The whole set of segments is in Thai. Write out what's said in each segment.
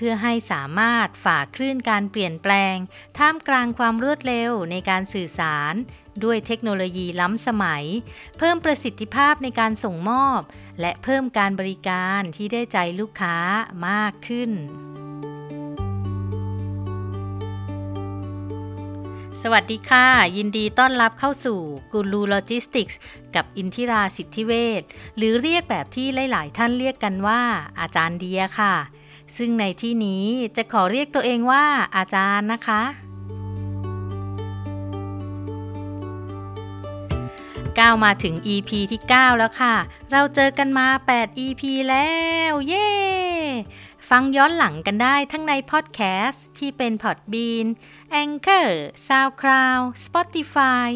เพื่อให้สามารถฝ่าคลื่นการเปลี่ยนแปลง ท่ามกลางความรวดเร็วในการสื่อสาร ด้วยเทคโนโลยีล้ำสมัย เพิ่มประสิทธิภาพในการส่งมอบ และเพิ่มการบริการที่ได้ใจลูกค้ามากขึ้นสวัสดีค่ะ ยินดีต้อนรับเข้าสู่กูรูโลจิสติกส์กับอินทิราสิทธิเวชหรือเรียกแบบที่หลาย ๆ ท่านเรียกกันว่า อาจารย์เดียค่ะ ซึ่งในที่นี้จะขอเรียกตัวเองว่าอาจารย์นะคะ ก้าวมาถึง EP ที่ 9 แล้วค่ะ เราเจอกันมา 8 EP แล้ว เย้ ฟังย้อนหลังกันได้ทั้งในพอดแคสต์ที่เป็น Podbean Anchor SoundCloud Spotify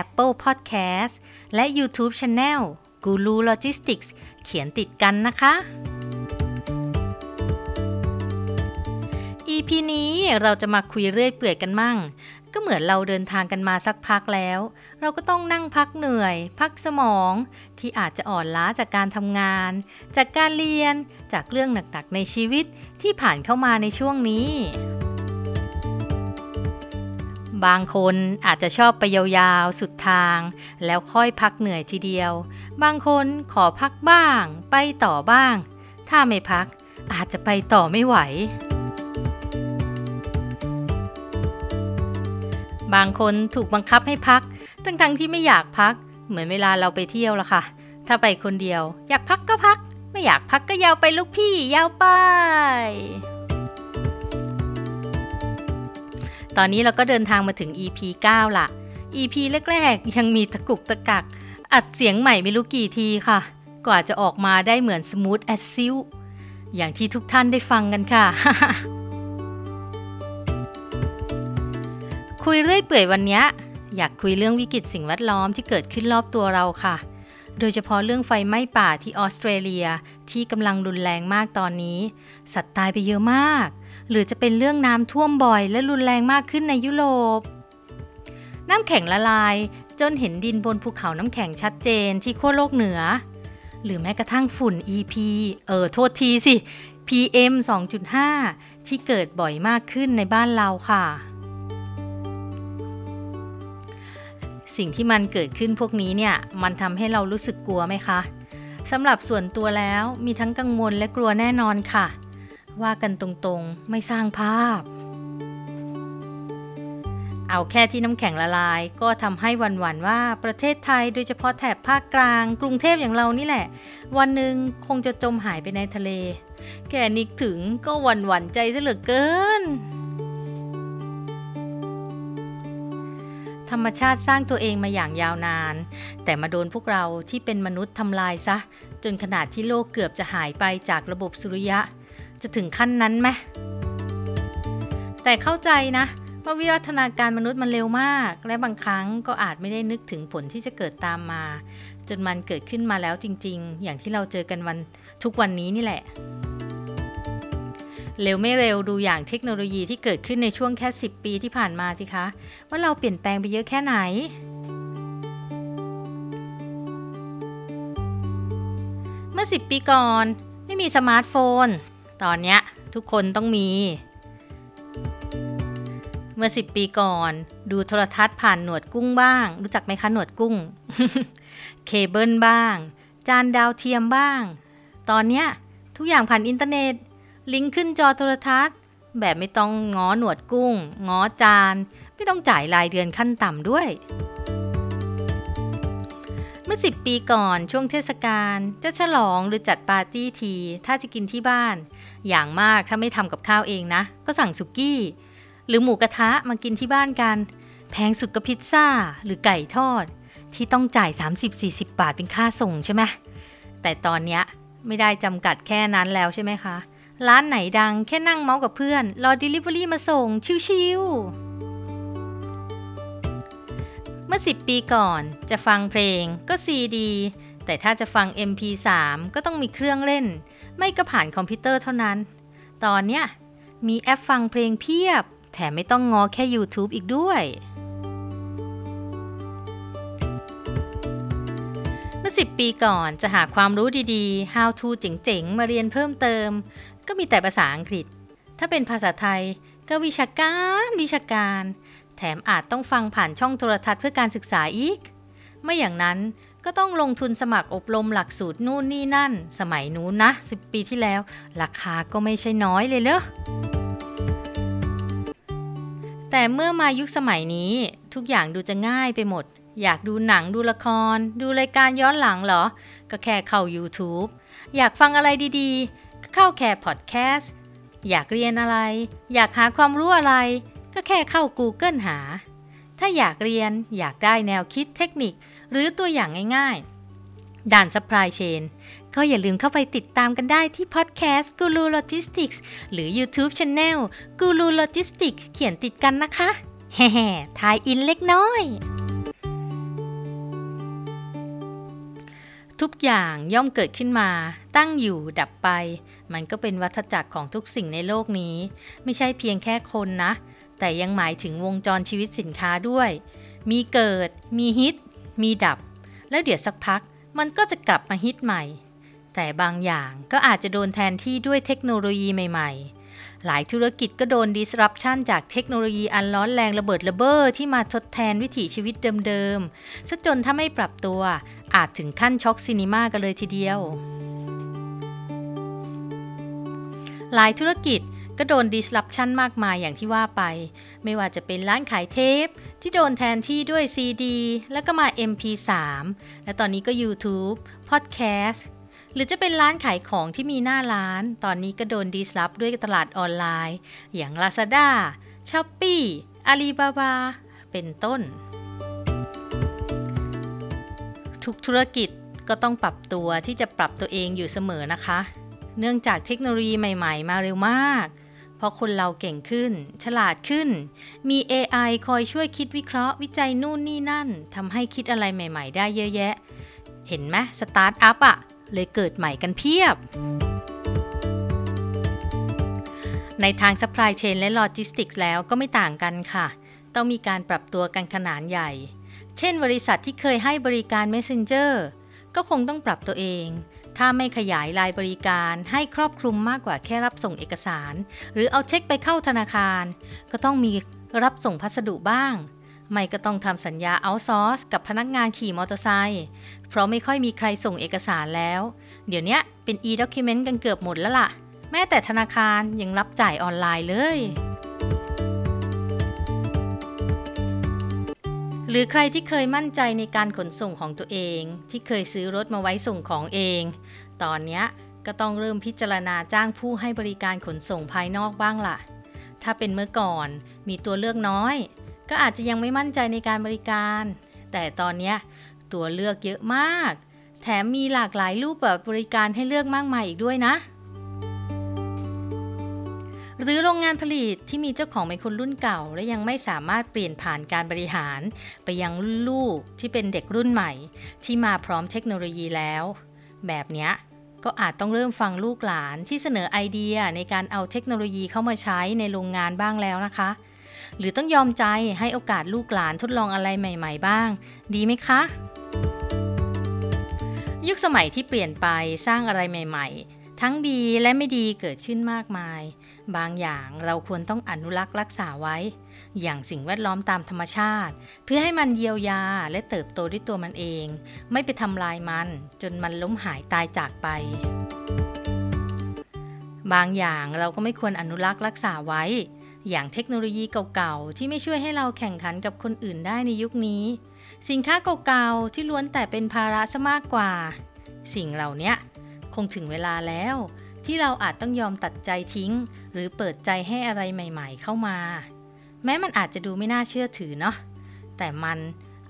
Apple Podcast และ YouTube Channel Guru Logistics เขียนติดกันนะคะ EP นี้เราจะมาคุยเรื่อยเปื่อยกันมั่ง ก็เหมือนเราเดินทางกันมาสักพักแล้ว เราก็ต้องนั่งพักเหนื่อย พักสมอง ที่อาจจะอ่อนล้าจากการทำงาน จากการเรียน จากเรื่องหนักๆในชีวิตที่ผ่านเข้ามาในช่วงนี้ บางคนอาจจะชอบไปยาวๆ สุดทาง แล้วค่อยพักเหนื่อยทีเดียว บางคนขอพักบ้าง ไปต่อบ้าง ถ้าไม่พักอาจจะไปต่อไม่ไหว บางคนถูกบังคับให้พัก ทั้งๆที่ไม่อยากพัก เหมือนเวลาเราไปเที่ยวละค่ะ ถ้าไปคนเดียว อยากพักก็พัก ไม่อยากพักก็ยาวไปลูกพี่ยาวไป ตอนนี้เราก็เดินทางมาถึง EP 9 ละ EP แรกๆ ยังมีตะกุกตะกัก อัดเสียงใหม่ไม่รู้กี่ทีค่ะ กว่าจะออกมาได้เหมือน smooth as silk อย่างที่ทุกท่านได้ฟังกันค่ะ คุยเรื่อยเปื่อยวันนี้อยากคุยเรื่องวิกฤตสิ่งแวดล้อมที่เกิดขึ้นรอบตัวเราค่ะ โดยเฉพาะเรื่องไฟไหม้ป่าที่ออสเตรเลียที่กำลังรุนแรงมากตอนนี้ สัตว์ตายไปเยอะมาก หรือจะเป็นเรื่องน้ำท่วมบ่อยและรุนแรงมากขึ้นในยุโรป น้ำแข็งละลาย จนเห็นดินบนภูเขาน้ำแข็งชัดเจนที่ขั้วโลกเหนือ หรือแม้กระทั่งฝุ่น EP เออโทษทีสิ PM 2.5 ที่เกิดบ่อยมากขึ้นในบ้านเราค่ะ สิ่งที่มันเกิดขึ้นพวกนี้เนี่ยมันทำให้เรารู้สึกกลัวไหมคะสำหรับส่วนตัวแล้วมีทั้งกังวลและกลัวแน่นอนค่ะ ว่ากันตรงๆไม่สร้างภาพ เอาแค่ที่น้ำแข็งละลายก็ทำให้วันวันว่าประเทศไทยโดยเฉพาะแถบภาคกลาง กรุงเทพอย่างเรานี่แหละ วันหนึ่งคงจะจมหายไปในทะเลแค่นึกถึงก็หวั่นหวันใจซะเหลือเกิน ธรรมชาติสร้างตัวเองมาอย่างยาวนาน แต่มาโดนพวกเราที่เป็นมนุษย์ทำลายซะ จนขนาดที่โลกเกือบจะหายไปจากระบบสุริยะ จะถึงขั้นนั้นไหมแต่เข้าใจนะว่าวิวัฒนาการมนุษย์มันเร็วมาก และบางครั้งก็อาจไม่ได้นึกถึงผลที่จะเกิดตามมา จนมันเกิดขึ้นมาแล้วจริง ๆ อย่างที่เราเจอกันวันทุกวันนี้นี่แหละ เร็วไม่เร็วดูอย่างเทคโนโลยีที่เกิดขึ้นในช่วงแค่ 10 ปีที่ผ่านมาสิคะ ว่าเราเปลี่ยนแปลงไปเยอะแค่ไหนเมื่อ 10 ปีก่อน ไม่มีสมาร์ทโฟน ตอนนี้ทุกคนต้องมี เมื่อ 10 ปีก่อน ดูโทรทัศน์ผ่านหนวดกุ้งบ้าง รู้จักไหมคะหนวดกุ้ง เคเบิลบ้าง จานดาวเทียมบ้าง ตอนนี้ทุกอย่างผ่านอินเทอร์เน็ต ลิงก์ขึ้นจอโทรทัศน์ แบบไม่ต้องง้อหนวดกุ้ง ง้อจาน ไม่ต้องจ่ายรายเดือนขั้นต่ำด้วย เมื่อ 10 ปีก่อนช่วงเทศกาลจะฉลองหรือจัดปาร์ตี้ที ถ้าจะกินที่บ้าน อย่างมากถ้าไม่ทำกับข้าวเองนะ ก็สั่งสุกี้ หรือหมูกระทะมากินที่บ้านกัน แพงสุดก็พิซซ่าหรือไก่ทอด ที่ต้องจ่าย 30-40 บาทเป็นค่าส่งใช่ไหมแต่ตอนเนี้ยไม่ได้จำกัดแค่นั้นแล้วใช่ไหมคะ ร้านไหนดังแค่นั่งเมาส์กับเพื่อน รอ Delivery มาส่ง ชิวๆ เมื่อ 10 ปีก่อนจะฟังเพลงก็ CD แต่ถ้าจะฟัง MP3 ก็ต้องมีเครื่องเล่น ไม่ก็ผ่านคอมพิวเตอร์เท่านั้น ตอนเนี้ยมีแอปฟังเพลงเพียบ แถมไม่ต้องง้อแค่ YouTube อีกด้วย เมื่อ 10 ปีก่อนจะหาความรู้ดีๆ how to เจ๋งๆ มาเรียนเพิ่มเติม ก็มีแต่ภาษาอังกฤษ ถ้าเป็นภาษาไทยก็วิชาการวิชาการ แถมอาจต้องฟังผ่านช่องโทรทัศน์เพื่อการศึกษาอีก ไม่อย่างนั้นก็ต้องลงทุนสมัครอบรมหลักสูตรนู่นนี่นั่น สมัยนู้นนะ 10 ปีที่แล้ว ราคาก็ไม่ใช่น้อยเลยเลอแต่เมื่อมายุคสมัยนี้ทุกอย่างดูจะง่ายไปหมด อยากดูหนังดูละคร ดูรายการย้อนหลังเหรอ ก็แค่เข้า YouTube อยากฟังอะไรดีๆ เข้าแค่พอดแคสต์อยากเรียนอะไร อยากหาความรู้อะไร ก็แค่เข้า Google หา ถ้าอยากเรียนอยากได้แนวคิดเทคนิค หรือตัวอย่างง่ายๆ ด่าน supply chain ก็อย่าลืมเข้าไปติดตามกันได้ที่พอดแคสต์ Guru Logistics หรือ YouTube Channel Guru Logistics เขียนติดกันนะคะแฮ่ๆทายอินเล็กน้อย ทุกอย่างย่อมเกิดขึ้นมา ตั้งอยู่ดับไป มันก็เป็นวัฏจักรของทุกสิ่งในโลกนี้ ไม่ใช่เพียงแค่คนนะ แต่ยังหมายถึงวงจรชีวิตสินค้าด้วย มีเกิด มีฮิต มีดับ แล้วเดี๋ยวสักพัก มันก็จะกลับมาฮิตใหม่ แต่บางอย่างก็อาจจะโดนแทนที่ด้วยเทคโนโลยีใหม่ ๆ หลายธุรกิจก็โดน disruption จากเทคโนโลยีอันร้อนแรงระเบิดระเบ้อที่มาทดแทนวิถีชีวิตเดิมๆซะจนถ้าไม่ปรับตัว อาจถึงขั้นช็อกซินิมากันเลยทีเดียว หลายธุรกิจก็โดน disruption มากมายอย่างที่ว่าไป ไม่ว่าจะเป็นร้านขายเทป ที่โดนแทนที่ด้วย CD แล้วก็มา MP3 และตอนนี้ก็ YouTube Podcast หรือจะเป็นร้านขายของที่มีหน้าร้าน ตอนนี้ก็โดน disrupt ด้วยตลาดออนไลน์ อย่าง Lazada Shopee Alibaba เป็นต้น ทุกธุรกิจก็ต้องปรับตัวที่จะปรับตัวเองอยู่เสมอนะคะ เนื่องจากเทคโนโลยีใหม่ๆ มาเร็วมาก เพราะคนเราเก่งขึ้น ฉลาดขึ้น มี AI คอยช่วยคิดวิเคราะห์วิจัยนู่นนี่นั่นทำให้คิดอะไรใหม่ ๆ ได้เยอะแยะ เห็นไหมสตาร์ทอัพอะ เลยเกิดใหม่กันเพียบ ในทาง supply chain และ logistics แล้วก็ไม่ต่างกันค่ะ ต้องมีการปรับตัวกันขนาดใหญ่ เช่นบริษัทที่เคยให้บริการ Messenger ก็คงต้องปรับตัวเอง ถ้าไม่ขยายรายบริการให้ครอบคลุมมากกว่าแค่รับส่งเอกสาร หรือเอาเช็คไปเข้าธนาคาร ก็ต้องมีรับส่งพัสดุบ้าง ไม่ก็ต้องทำสัญญาเอาซอร์สกับพนักงานขี่มอเตอร์ไซค์เพราะไม่ค่อยมีใครส่งเอกสารแล้ว เดี๋ยวนี้เป็น e-document กันเกือบหมดแล้วล่ะ แม้แต่ธนาคารยังรับจ่ายออนไลน์เลย หรือใครที่เคยมั่นใจในการขนส่งของตัวเอง ที่เคยซื้อรถมาไว้ส่งของเอง ตอนนี้ก็ต้องเริ่มพิจารณาจ้างผู้ให้บริการขนส่งภายนอกบ้างล่ะ ถ้าเป็นเมื่อก่อนมีตัวเลือกน้อย ก็อาจจะยังไม่มั่นใจในการบริการ แต่ตอนนี้ตัวเลือกเยอะมาก แถมมีหลากหลายรูปแบบบริการให้เลือกมากมายอีกด้วยนะ หรือโรงงานผลิตที่มีเจ้าของเป็นคนรุ่นเก่า และยังไม่สามารถเปลี่ยนผ่านการบริหาร ไปยังลูกที่เป็นเด็กรุ่นใหม่ ที่มาพร้อมเทคโนโลยีแล้ว แบบนี้ก็อาจต้องเริ่มฟังลูกหลานที่เสนอไอเดียในการเอาเทคโนโลยีเข้ามาใช้ในโรงงานบ้างแล้วนะคะ หรือต้องยอมใจให้โอกาสลูกหลานทดลองอะไรใหม่ ๆ บ้าง ดีไหมคะ ยุคสมัยที่เปลี่ยนไปสร้างอะไรใหม่ ๆ ทั้งดีและไม่ดีเกิดขึ้นมากมาย บางอย่างเราควรต้องอนุรักษ์รักษาไว้ อย่างสิ่งแวดล้อมตามธรรมชาติ เพื่อให้มันเยียวยาและเติบโตด้วยตัวมันเอง ไม่ไปทำลายมัน จนมันล้มหายตายจากไปบางอย่างเราก็ไม่ควรอนุรักษ์รักษาไว้ อย่างเทคโนโลยีเก่าๆ ที่ไม่ช่วยให้เราแข่งขันกับคนอื่นได้ในยุคนี้ สินค้าเก่าๆ ที่ล้วนแต่เป็นภาระซะมากกว่า สิ่งเหล่านี้คงถึงเวลาแล้ว ที่เราอาจต้องยอมตัดใจทิ้ง หรือเปิดใจให้อะไรใหม่ๆ เข้ามา แม้มันอาจจะดูไม่น่าเชื่อถือเนาะแต่มัน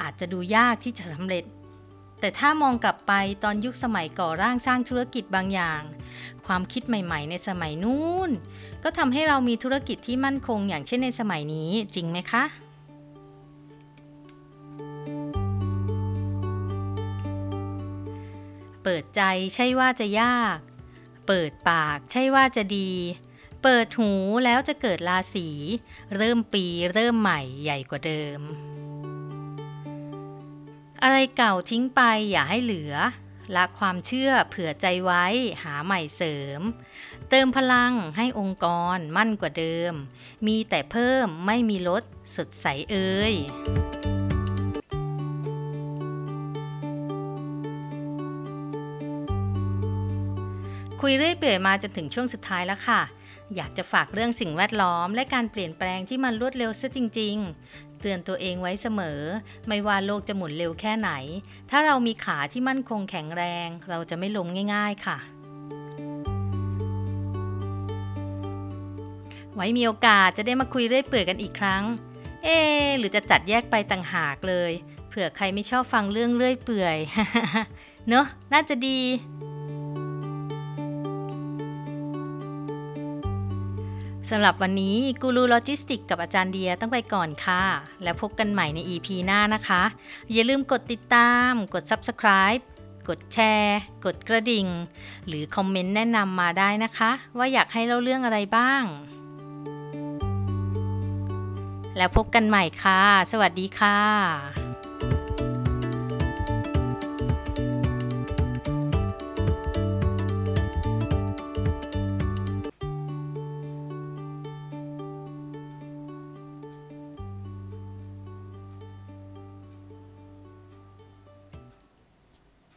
อาจจะดูยากที่จะสำเร็จ แต่ถ้ามองกลับไปตอนยุคสมัยก่อร่างสร้างธุรกิจบางอย่าง ความคิดใหม่ ๆ ในสมัยนู้น ก็ทำให้เรามีธุรกิจที่มั่นคงอย่างเช่นในสมัยนี้จริงไหมคะเปิดใจใช่ว่าจะยาก เปิดปากใช่ว่าจะดี เปิดหูแล้วจะเกิดราศี เริ่มปีเริ่มใหม่ใหญ่กว่าเดิม อะไรเก่าทิ้งไปอย่าให้เหลือ ละความเชื่อเผื่อใจไว้หาใหม่เสริม เติมพลังให้องค์กรมั่นกว่าเดิม มีแต่เพิ่มไม่มีลดสดใสเอ่ยคุยเรื่อยเปื่อยมาจนถึงช่วงสุดท้ายแล้วค่ะ อยากจะฝากเรื่องสิ่งแวดล้อม และการเปลี่ยนแปลงที่มันรวดเร็วซะจริง ๆ เตือนตัวเองไว้เสมอ ไม่ว่าโลกจะหมุนเร็วแค่ไหน ถ้าเรามีขาที่มั่นคงแข็งแรง เราจะไม่ล้มง่าย ๆ ค่ะ ไว้มีโอกาสจะได้มาคุยเรื่อยเปื่อยกันอีกครั้ง เอ หรือจะจัดแยกไปต่างหากเลย เผื่อใครไม่ชอบฟังเรื่องเรื่อยเปื่อย เนอะน่าจะดี สำหรับวันนี้กูรูโลจิสติกกับอาจารย์เดียต้องไปก่อนค่ะ แล้วพบกันใหม่ใน EP หน้านะคะ อย่าลืมกดติดตาม กด Subscribe กดแชร์ กดกระดิ่ง หรือคอมเมนต์แนะนำมาได้นะคะ ว่าอยากให้เล่าเรื่องอะไรบ้าง แล้วพบกันใหม่ค่ะ สวัสดีค่ะ